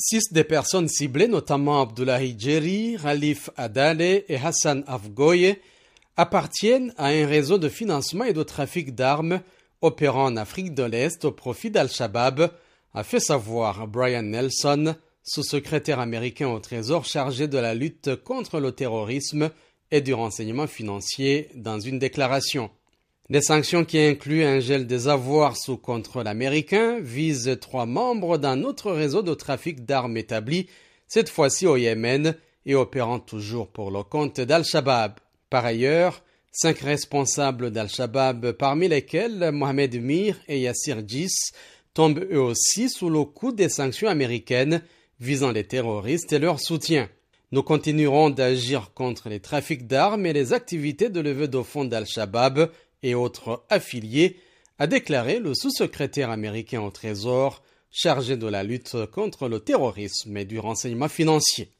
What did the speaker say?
Six des personnes ciblées, notamment Abdullahi Djeri, Ralif Adale et Hassan Afgoye, appartiennent à un réseau de financement et de trafic d'armes opérant en Afrique de l'Est au profit d'Al-Shabaab, a fait savoir Brian Nelson, sous-secrétaire américain au Trésor chargé de la lutte contre le terrorisme et du renseignement financier dans une déclaration. Des sanctions qui incluent un gel des avoirs sous contrôle américain visent trois membres d'un autre réseau de trafic d'armes établi, cette fois-ci au Yémen et opérant toujours pour le compte d'Al-Shabaab. Par ailleurs, cinq responsables d'Al-Shabaab, parmi lesquels Mohamed Mir et Yassir Jis, tombent eux aussi sous le coup des sanctions américaines visant les terroristes et leur soutien. Nous continuerons d'agir contre les trafics d'armes et les activités de levée de fonds d'Al-Shabaab et autres affiliés, a déclaré le sous-secrétaire américain au Trésor chargé de la lutte contre le terrorisme et du renseignement financier.